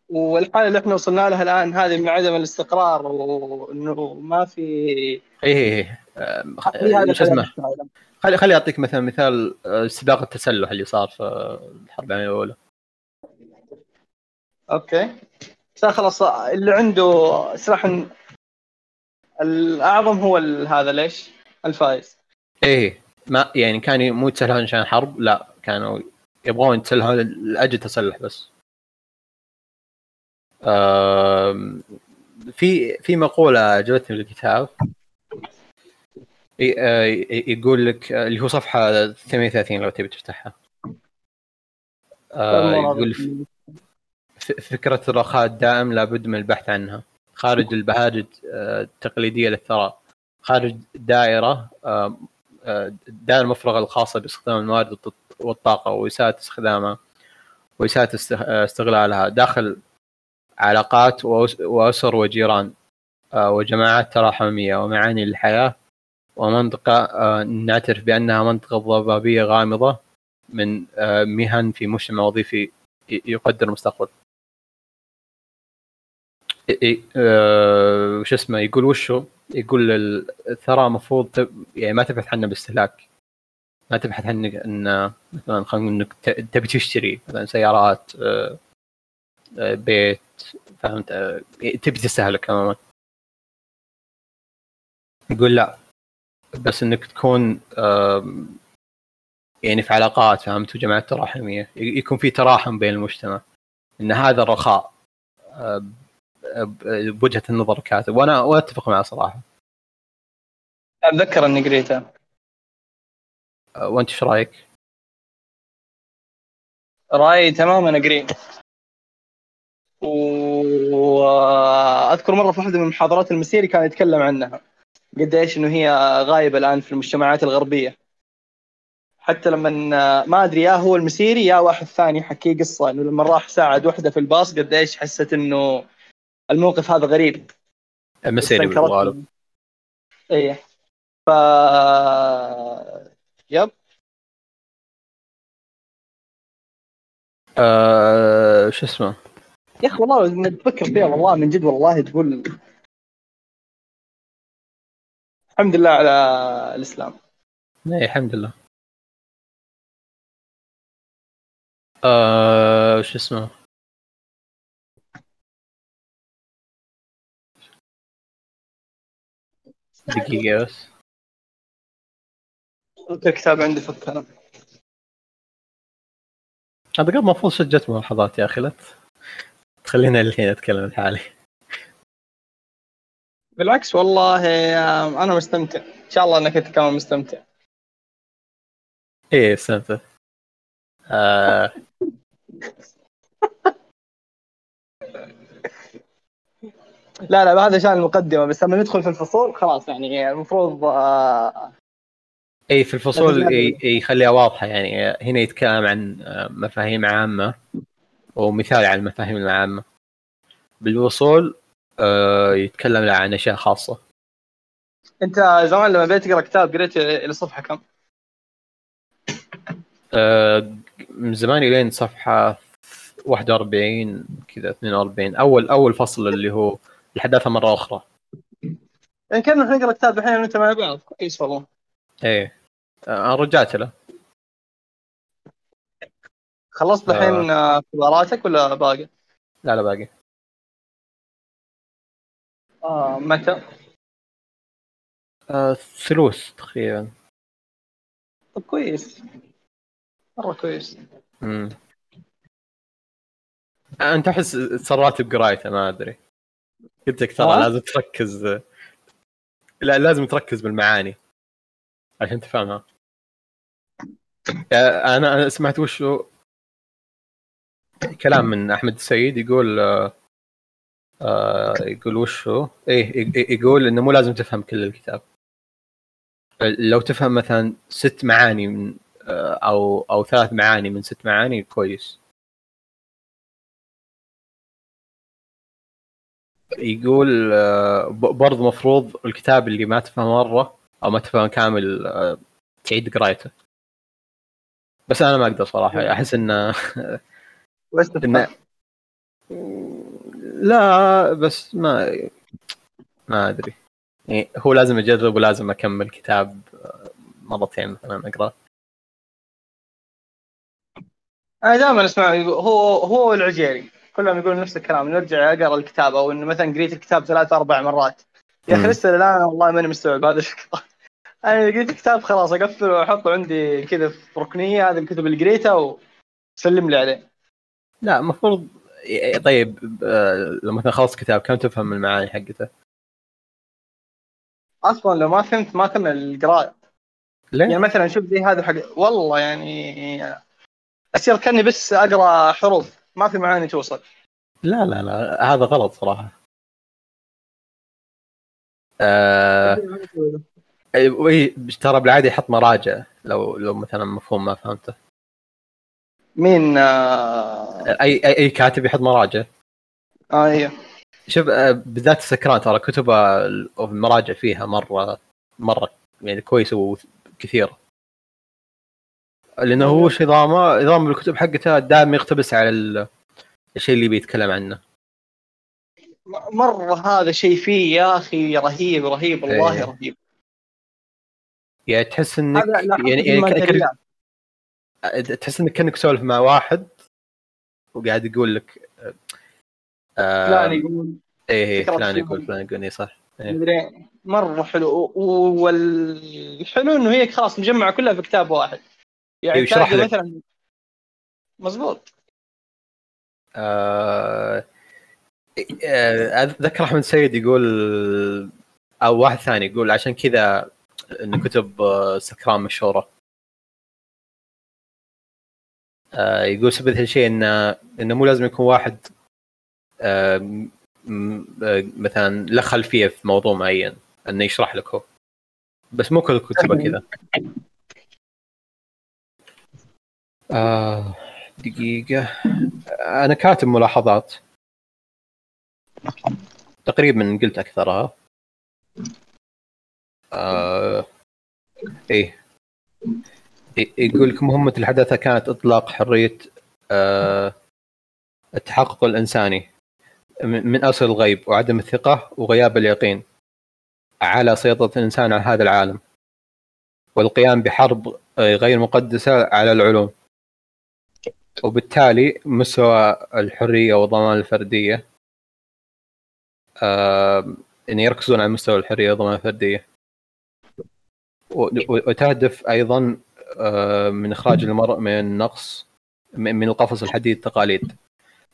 والحالة اللي إحنا وصلنا لها الآن هذه من عدم الاستقرار وإنه ما في اي اي اي آه، شو اسمه. خلي خلي أعطيك مثلا مثال آه، سباق التسلح اللي صار في الحرب العالمية الأولى. okay. بس خلاص اللي عنده سلاح الأعظم هو هذا ليش؟ الفايز إيه ما يعني كان مو يتسلحون عشان حرب؟ لا كانوا يبغون يتسلحون لأجل تسلح بس. في في مقولة عجبتني بالكتاب آه، يقول لك اللي هو صفحة 38 لو تبي تفتحها. آه، يقول ف- فكرة الرخاء الدائم لابد من البحث عنها. خارج البهاجة آه، التقليدية للثراء. خارج دائرة آه، آه، الدائره المفرغه الخاصة باستخدام الموارد والط- والطاقة وإساءة استخدامها آه، استغلالها. داخل علاقات وأسر وجيران وجماعات تراحمية ومعاني للحياة ومنطقة آه، نعترف بأنها منطقة ضبابية غامضة من مهن في مجتمع وظيفي يقدر المستقبل إي- إي- آه، وش اسمه يقول وشو؟ يقول ال- الثراء المفروض يعني ما تبحث عنه باستهلاك. ما تبحث عنه إن مثلا خلينا نقول إنك تبي تشتري مثلا سيارات آه، آه، بيت فهمت؟ آه، تبي تستهلك عموما. يقول لا. بس إنك تكون يعني في علاقات فهمت؟ وجماعات تراحمية. يكون في تراحم بين المجتمع. إن هذا الرخاء بوجهة النظر الكاتب وأنا واتفق معه صراحة. أتذكر أني قريته. وأنت إيش رأيك؟ رأيي تماما أجري. وأذكر مرة في واحدة من محاضرات المسيري كان يتكلم عنها. قد إيش إنه هي غايبة الآن في المجتمعات الغربية. حتى لما ما أدري يا هو المسيري يا واحد ثاني حكي قصة. إنه لما راح ساعد وحدة في الباص قد إيش حست إنه الموقف هذا غريب. مسيري بالغالب إيه. ف يب. آه، شو اسمه؟ يا أخي والله لما تفكر فيها والله من جد والله تقول الحمد لله على الإسلام. اي الحمد لله. آه، شو اسمه؟ دقيقة بس. الكتاب عندي فك أنا هذا قبل المفروض سجلت ملاحظات يا أخي لا تخلينا الحين أتكلم لحالي. بالعكس والله أنا مستمتع. إن شاء الله إنك أنت كمان مستمتع. إيه استمتع آه. لا لا هذا شان المقدمة بس لما ندخل في الفصول خلاص يعني المفروض آه، إي في الفصول يخليها واضحة يعني هنا يتكلم عن آه، مفاهيم عامة ومثال على المفاهيم العامة. بالوصول آه، يتكلم عن أشياء خاصة. أنت زمان لما بديت تقرأ كتاب قريت إلى صفحة كم؟ آه، من زمان لين صفحة 41 كذا 42 أول أول فصل اللي هو الحداثه مرة أخرى. يعني كنا نقرا كتاب الحين وانت مع بعض كويس والله. إيه. آه، أنا رجعت له. خلصت الحين آه، اختباراتك ولا باقي؟ لا لا باقي. آه متى؟ آه، ثلوث تقريبا. طب كويس. مرة كويس. امم أنت أحس تسرعت بقرايته ما أدري. قلت لك ترى؟ لازم تركز. لا لازم تركز بالمعاني عشان تفهمها. آه، أنا أنا سمعت وشو كلام من أحمد السيد يقول آه، آه، يقول وشو إيه يقول إنه مو لازم تفهم كل الكتاب. لو تفهم مثلا ست معاني من آه، أو أو ثلاث معاني من ست معاني كويس. يقول آه، ب- برضه مفروض الكتاب اللي ما تفهم مرة أو ما تفهم كامل آه، تعيد قرايته. بس أنا ما أقدر صراحة أحس إنه بس إنه- لا بس ما ما أدري. يعني هو لازم أجرب ولازم أكمل كتاب آه، مرتين مثلا أقرأ. أنا دائما أسمع هو هو العجيري كلهم يقولون نفس الكلام نرجع أقرأ الكتاب أو انه مثلا قريت الكتاب ثلاث أربع مرات يا أخي. لسه الان والله ماني مستوعب هذا الفكرة أنا قريت الكتاب خلاص اقفله وأحطه عندي كذا في ركنية هذه الكتب اللي قريتها وسلم لي عليه لا المفروض طيب لما مثلا خلص كتاب كم تفهم المعاني حقته؟ أصلا لو ما فهمت ما كمل القراءة يعني ليه؟ مثلا شوف زي هذا حق والله يعني اصير كأني بس أقرأ حروف ما في معاني توصل. لا لا لا هذا غلط صراحة. آه إي، ترى بالعادة يحط مراجع لو لو مثلا مفهوم ما فهمته. مين آه أي أي, أي كاتب يحط مراجع؟ آه أيوه شوف آه، بالذات السكران ترى كتبه المراجع فيها مرة مرة يعني كويسة وكثيرة. لأنه هو وش نظامه نظام الكتب حقته دائما يقتبس على ال- الشيء اللي بيتكلم عنه مرة هذا شيء فيه يا أخي رهيب رهيب والله إيه. رهيب يعني تحس إنك يعني, يعني كأنك-. تحس إنك كأنك تسولف مع واحد وقاعد يقول لك آه فلان يقول إيه إيه، فلان. يقول فلان يقول اي صح إيه. مرة حلو والحلو إنه هي خلاص مجمعة كلها في كتاب واحد يعني تلاقي لك. مثلا مزبوط آه آه، أتذكر أحمد سيد يقول أو واحد ثاني يقول عشان كذا إن كتب آه، سكران مشهورة. آه، يقول سبب هالشيء انه انه مو لازم يكون واحد آه، آه، مثلا له خلفية في موضوع معين إنه يشرح لك هو. بس مو كل كتبه كذا. آه دقيقة. أنا كاتب ملاحظات. تقريبا قلت أكثرها. آه إيه. يقول لك مهمة الحداثة كانت إطلاق حرية آه التحقق الإنساني من من أصل الغيب وعدم الثقة وغياب اليقين على سيطرة الإنسان على هذا العالم والقيام بحرب آه، غير مقدسة على العلوم. وبالتالي مستوى الحرية وضمان الفردية آه إن يركزون على مستوى الحرية وضمان و- وتهدف أيضا آه من إخراج المرء من النقص من القفص الحديد تقاليد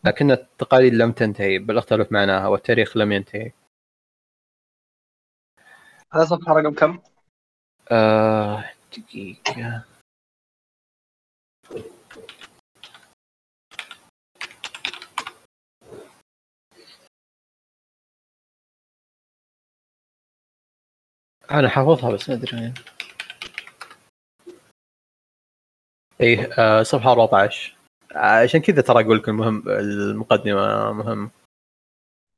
لكن التقاليد لم تنتهي بل اختلف معناها والتاريخ لم ينتهي. هذا صفحة رقم كم؟ آه دقيقة. أنا حافظها بس ما أدري وين. إيه آه صفحة 14 عشان كذا ترى أقول لك المهم المقدمة مهم.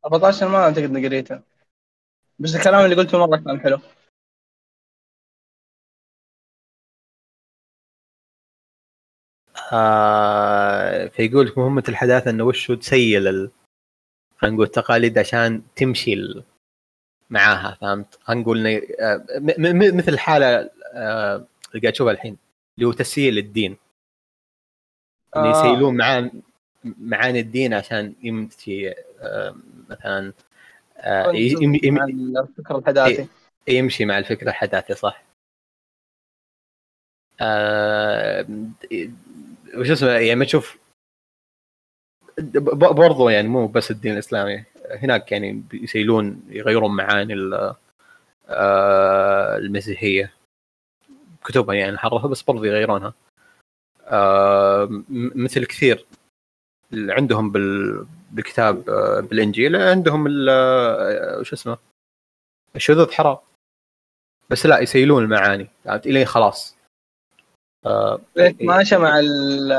14 ما أعتقد إني قريته بس الكلام اللي قلته مرة كان حلو. آه فيقول لك مهمة الحداثة إنه وش تسيل ال... خلينا نقول التقاليد عشان تمشي ال... معاها فهمت؟ خلينا نقول إنه- آه، مثل الحالة آه، اللي قاعد تشوفها الحين اللي هو تسييل الدين ان آه. يسيلون معان معاني الدين عشان يمشي آه، مثلا الفكر الحداثي يمشي مع الفكرة الحداثي صح آه وش اسمه يعني ما تشوف برضو يعني مو بس الدين الإسلامي هناك يعني يسيلون يغيرون معاني ال- آه، المسيحية. كتبها يعني حرفها بس برضو يغيرونها. آه، مثل كثير عندهم بال بالكتاب آه، بالإنجيل عندهم وش اسمه الشذوذ حرام. بس لا يسيلون المعاني. فهمت إلين خلاص. آه، ماشى مع ال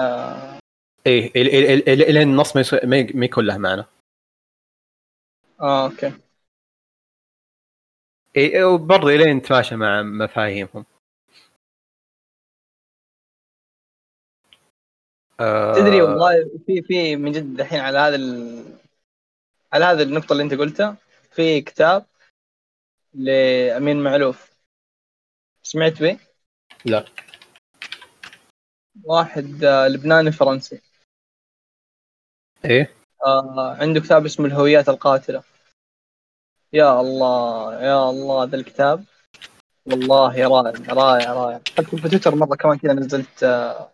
إيه ال- ال- ال- الين النص ما يكون له معنى. آه أوكي. إي وبرضه الين نتماشى مع مفاهيمهم. آه، تدري والله في في من جد الحين على هذا ال... على هذه النقطة اللي أنت قلتها في كتاب لأمين معلوف. سمعت به؟ لا. واحد آه، لبناني فرنسي. إيه. آه عنده كتاب اسمه الهويات القاتلة. يا الله يا الله ذا الكتاب. والله رائع رائع رائع. حتى في تويتر مرة كمان كذا نزلت آه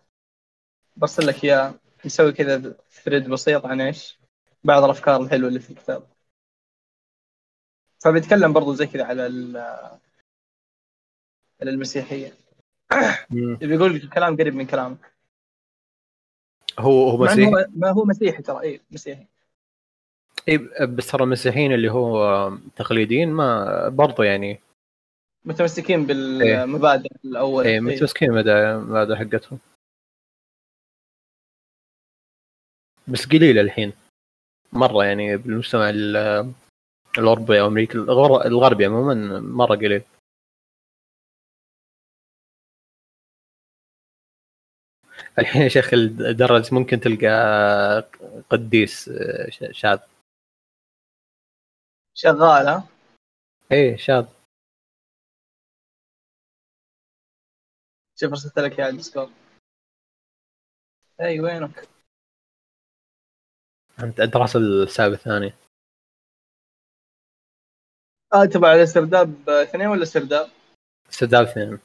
برسل لك إياه. نسوي كذا ثريد بسيط عن إيش؟ بعض الأفكار الحلوة اللي في الكتاب. فبيتكلم برضو زي كذا على على المسيحية. بيقول كلام قريب من كلامك. هو هو مسيحي؟ ما هو مسيحي ترى اي مسيحي. اي بس ترى المسيحيين اللي هو تقليديين ما برضو يعني. متمسكين بالمبادئ الأول. اي متمسكين بالمبادئ حقتهم. بس قليله الحين. مرة يعني بالمجتمع الاوروبي أو أمريكا الغربي عموما مرة قليل. الحين يا شيخ الدرج ممكن تلقى قديس شاذ شغال ها؟ إيه شاذ شوف ارسلت لك يا الديسكورد إي وينك؟ أنت دراسه السابع الثاني آه تبع على سرداب اثنين ولا سرداب؟ سرداب اثنين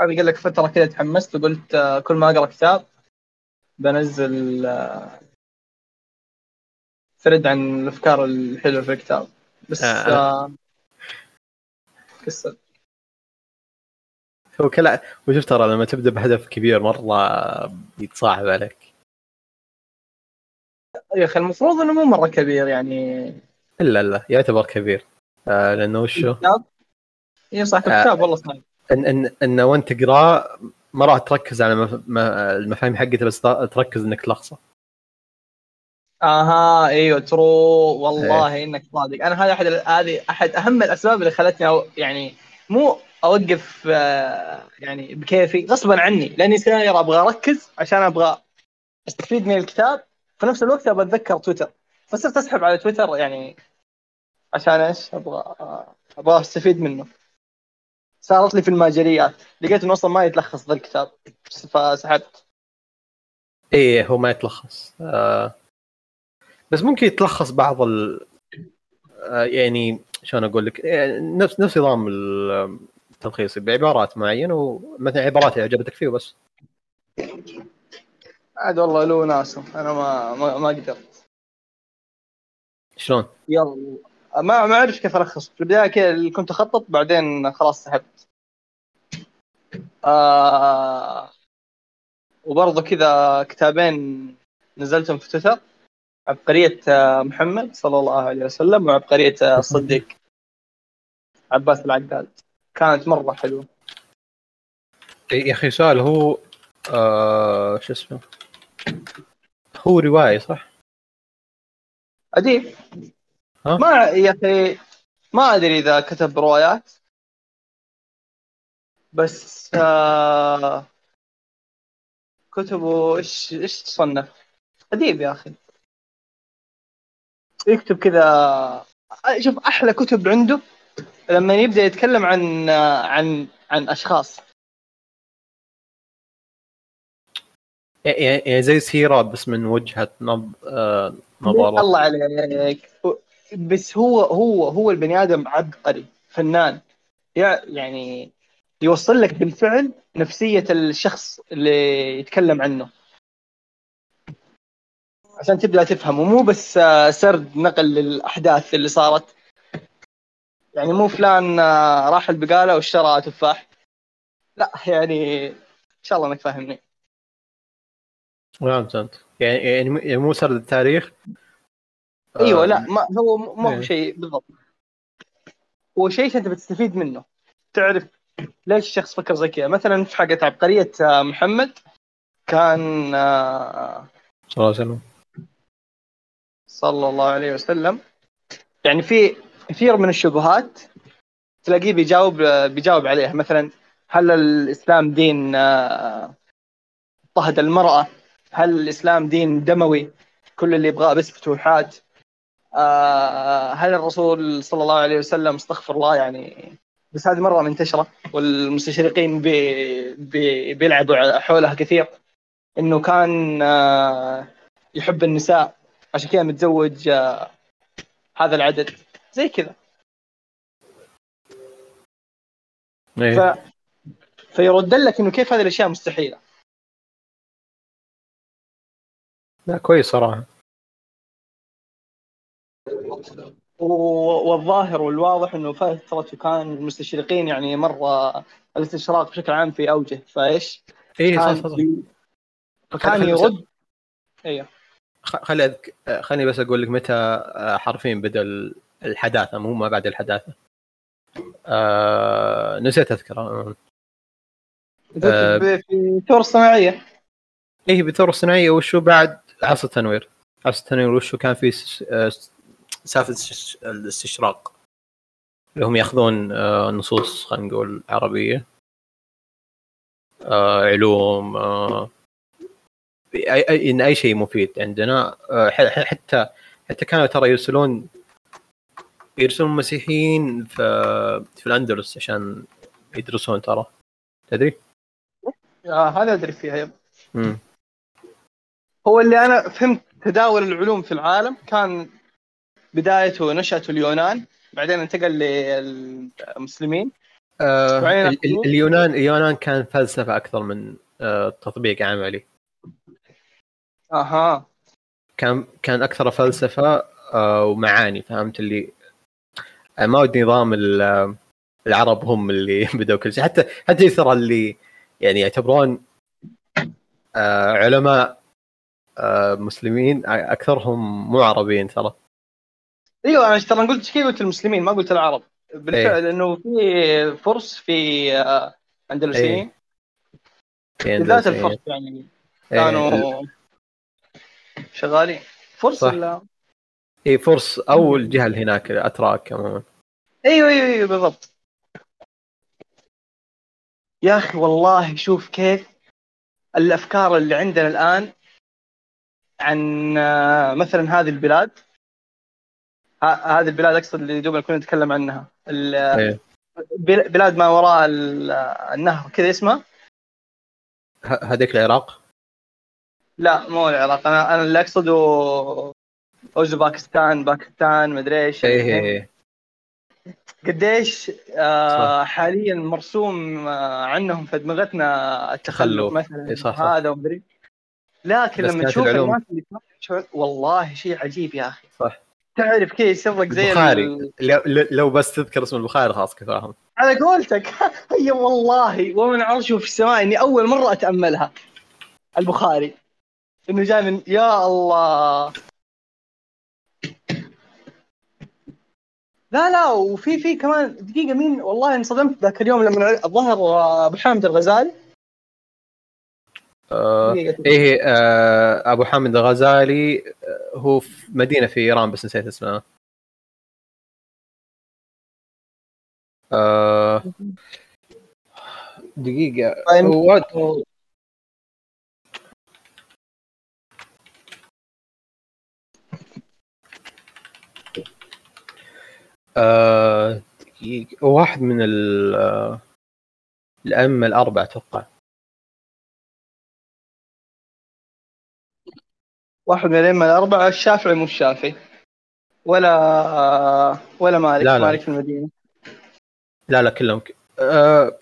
هذه قال لك فترة كذا تحمست وقلت آه، كل ما أقرأ كتاب بنزل آه، ثريد عن الأفكار الحلوة في الكتاب. بس آه. آه كسر هو كلا وشوف ترى لما تبدأ بهدف كبير مرة بيتصاحب عليك. يا أخي المفروض إنه مو مرة كبير يعني. إلا لا يعتبر كبير. آه لأنه وشو؟ اي صح الكتاب آه. والله صعب ان ان إن وأنت تقراه ما راح تركز على المفاهيم حقته بس تركز إنك تلخصه آها إيوه ترو والله إيه. إنك صادق. أنا هذا أحد هذه أحد أهم الأسباب اللي خلتني أو يعني مو أوقف آه، يعني بكيفي غصبا عني لأني ساير أبغى أركز عشان أبغى أستفيد من الكتاب. في نفس الوقت أبغى أتذكر تويتر. فصرت أسحب على تويتر يعني عشان إيش؟ أبغى أبغى أستفيد منه. صارت لي في الماجريات لقيت إنه أصلا ما يتلخص ذا الكتاب. فسحبت. إيه هو ما يتلخص. آه بس ممكن يتلخص بعض ال آه، يعني شلون أقول لك؟ يعني نفس نفس نظام التلخيص. بعبارات معينة ومثلا عبارات عجبتك فيه وبس. عاد والله له ناسه. أنا ما ما, ما قدرت. شلون؟ يلا. ما ما أعرف كيف الخص في البداية كذا كنت أخطط بعدين خلاص سحبت. آه وبرضه كذا كتابين نزلتهم في تويتر عبقرية آه، محمد صلى الله عليه وسلم وعبقرية آه، الصديق عباس العقاد. كانت مرة حلوة. يا أخي سؤال هو آه شو اسمه؟ هو رواية صح؟ أديب؟ ما يا أخي ما أدري إذا كتب روايات. بس آه كتبه إيش إيش تصنف؟ أديب يا أخي. يكتب كذا شوف أحلى كتب عنده لما يبدأ يتكلم عن عن عن أشخاص. يعني زي سيره بس من وجهة نظر آه، نظره الله عليك. بس هو هو هو البني آدم عبقري فنان. يعني يوصل لك بالفعل نفسية الشخص اللي يتكلم عنه. عشان تبدأ تفهم ومو بس آه، سرد نقل للأحداث اللي صارت. يعني مو فلان آه، راح البقالة واشترى تفاح. لا يعني إن شاء الله إنك فاهمني. فهمت. يعني يعني مو سرد التاريخ؟ أيوه لا ما هو مو إيه. شيء بالضبط. وشيء أنت بتستفيد منه. تعرف ليش الشخص فكر زي كذا؟ مثلا في حقت عبقرية آه، محمد كان آه، صلى الله عليه وسلم. صلى الله عليه وسلم. يعني في كثير من الشبهات تلاقيه بيجاوب بيجاوب عليها. مثلا هل الإسلام دين آه، اضطهد المرأة؟ هل الإسلام دين دموي؟ كل اللي يبغاه بس فتوحات. آه، هل الرسول صلى الله عليه وسلم استغفر الله؟ يعني بس هذه مرة منتشرة والمستشرقين بي بي بيلعبوا حولها كثير إنه كان آه، يحب النساء عشان كذا متزوج آه، هذا العدد زي كذا. إيه. ف... فيرد لك إنه كيف هذه الأشياء مستحيلة. لا كويس صراحة. والظاهر والواضح إنه فترة كان المستشرقين يعني مرة الاستشراق بشكل عام في أوجه فإيش؟ إيه صح صح فكان يرد. أيوه خلي أذك... خليني بس أقول لك متى حرفيا بدأ ال- الحداثة مو ما بعد الحداثة. آه... نسيت أذكر. آه، آه. في الثورة الصناعية. إيه بالثورة الصناعية وشو بعد؟ عصر التنوير. عصر التنوير وشو كان في آه، سالفه الاستشراق. اللي هم ياخذون آه، نصوص خلينا نقول عربية. آه، علوم آه، اي إن أي شيء مفيد عندنا. حتى حتى كانوا ترى يرسلون يرسلون مسيحيين في في الأندلس عشان يدرسون ترى. تدري؟ هذا أدري فيها يب. امم هو اللي أنا فهمت تداول العلوم في العالم كان بدايته نشأته اليونان بعدين انتقل للمسلمين. آه ال-. اليونان اليونان كان فلسفة أكثر من آه تطبيق عملي. أها. كان كان أكثر فلسفة آه ومعاني فهمت اللي؟ آه، ما ودي نظام آه، العرب هم اللي بدوا كل شيء. حتى حتى ترى اللي يعني يعتبرون آه علماء آه مسلمين أكثرهم مو عربيين ترى. إيوه أنا ترى قلت كذا قلت المسلمين ما قلت العرب. بالفعل إنه في فرس في آه، اندلسيين يعني بالذات الفرس يعني إيه، كانوا شغالين. فرس. ولا اي فرص أو الجهه اللي هناك الأتراك إيوه إيوه إيوه بالضبط. يا أخي والله شوف كيف الأفكار اللي عندنا الآن عن آه، مثلا هذه البلاد. هذه البلاد أقصد اللي دوبنا كنا نتكلم عنها إيه. بل- بلاد ما وراء ال- النهر كذا اسمها هذيك العراق لا مو العراق أنا أنا اللي أقصده أوزباكستان باكستان مدري إيش إيه إيه. قديش آه. حاليا مرسوم آه عنهم في دماغتنا التخلف تخلف. مثلا إيه صح، صح. هذا ومدري لكن لما تشوف الناس اللي والله شيء عجيب يا أخي صح. تعرف كذا يصير زي البخاري. ال- لو, لو بس تذكر اسم البخاري خلاص كفاهم. على قولتك. هي والله. ومن عرشه في السماء إني أول مرة أتأملها. البخاري. إنه جاي من يا الله. لا لا وفي في كمان دقيقة مين والله انصدمت ذاك اليوم لما الظاهر أبو حامد الغزالي. آه دقيقة. إيه آه أبو حامد الغزالي آه، هو في مدينة في إيران بس نسيت اسمها. آه دقيقة. طيب. هو آه دقيقة. واحد من آه، الأئمة الأربعة أتوقع. واحد من الأئمة الأربعة الشافعي مو الشافعي. ولا ولا مالك لا، لا. مالك في المدينة. لا لا كلهم ك... آه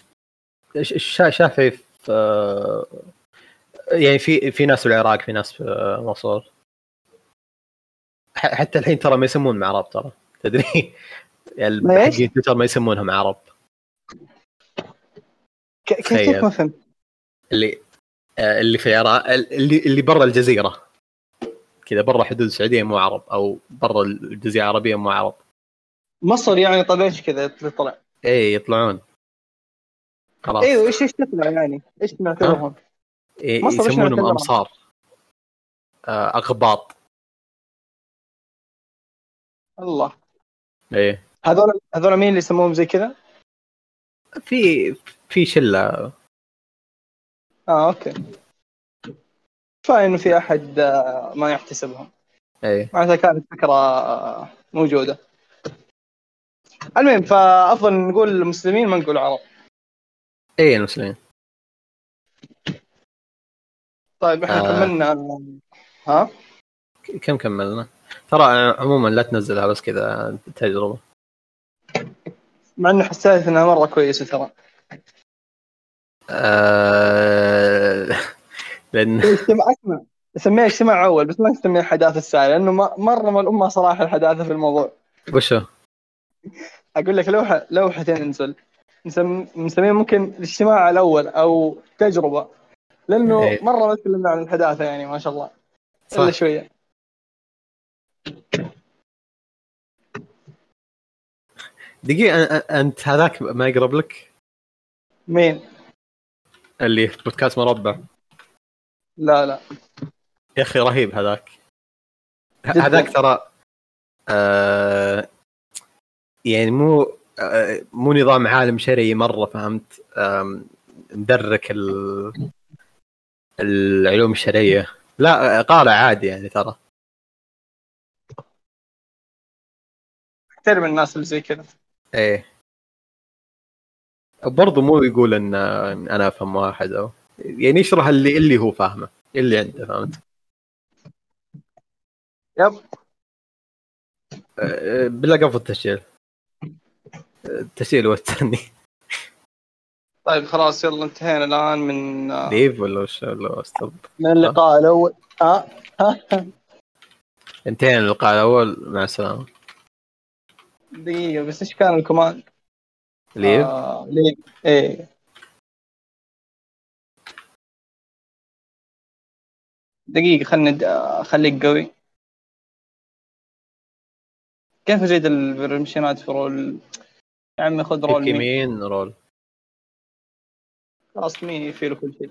الش- الشا- شافعي في آه يعني في في ناس في العراق في ناس في آه، مصر. حتى الحين ترى ما يسمون عرب ترى. تدري؟ يعني؟ حقين تويتر ما يسمونهم عرب. كيف ما فهمت؟ اللي آه اللي في العراق اللي اللي برا الجزيرة. كذا برا حدود السعودية مو عرب أو برا الجزيرة العربية مو عرب مصر يعني طيب إيش كذا تطلع؟ اي يطلعون خلاص أيوه إيش إيش تطلع يعني؟ إيش نعتبرهم؟ إيه يسمونهم؟ أمصار آه، أغباط الله إيه هذول هذول مين اللي يسموهم زي كذا؟ في في شلة آه أوكي كفاية إنه في أحد آه، ما يحتسبهم. إيه. معناتها كانت فكرة آه، موجودة. المهم فأفضل نقول المسلمين ما نقول عرب إيه المسلمين. طيب إحنا آه. كملنا. ها؟ كم كملنا؟ ترى عموما لا تنزلها بس كذا تجربة. مع اني حسيت إنها مرة كويسة ترى. آه... لأن اجتماع اسمع سميها اجتماع أول بس ما تسميها حداثة الساعة لأنه ما- مرة ما الأمة صراحة الحداثة في الموضوع وشو؟ أقول لك لوحه لوحه تنزل نسم... نسميها ممكن الاجتماع الأول أو تجربة لأنه إيه. مرة ما تكلمنا عن الحداثة يعني ما شاء الله الا صح شوية دقيقة أ- أ- أنت هذاك ما يقرب لك؟ مين؟ اللي في بودكاست مربع لا لا. يا أخي رهيب هذاك. هذاك ترى آه يعني مو آه مو نظام عالم شرعي مرة فهمت؟ آم، مدرك ال- العلوم الشرعية. لا آه، قارئ عادي يعني ترى. أحترم الناس اللي زي كذا. إيه. برضو مو يقول إن آه، أنا أفهم واحد أو يعني يشرح اللي اللي هو فاهمه. اللي عنده فهمت؟ yep. آه، بالله قفل التسجيل. التسجيل والتاني طيب خلاص يلا انتهينا الآن من leave ولا وش ولا stop من اللقاء الأول. ها ها انتهينا اللقاء الأول. مع السلامة. دقيقة بس إيش كان ال command؟ leave؟ آه leave. إيه. دقيقة خلني خليك قوي. كيف ازيد ال permissionات في role؟ يا عمي خذ role مين role؟ خلاص مين يفيله كل شيء.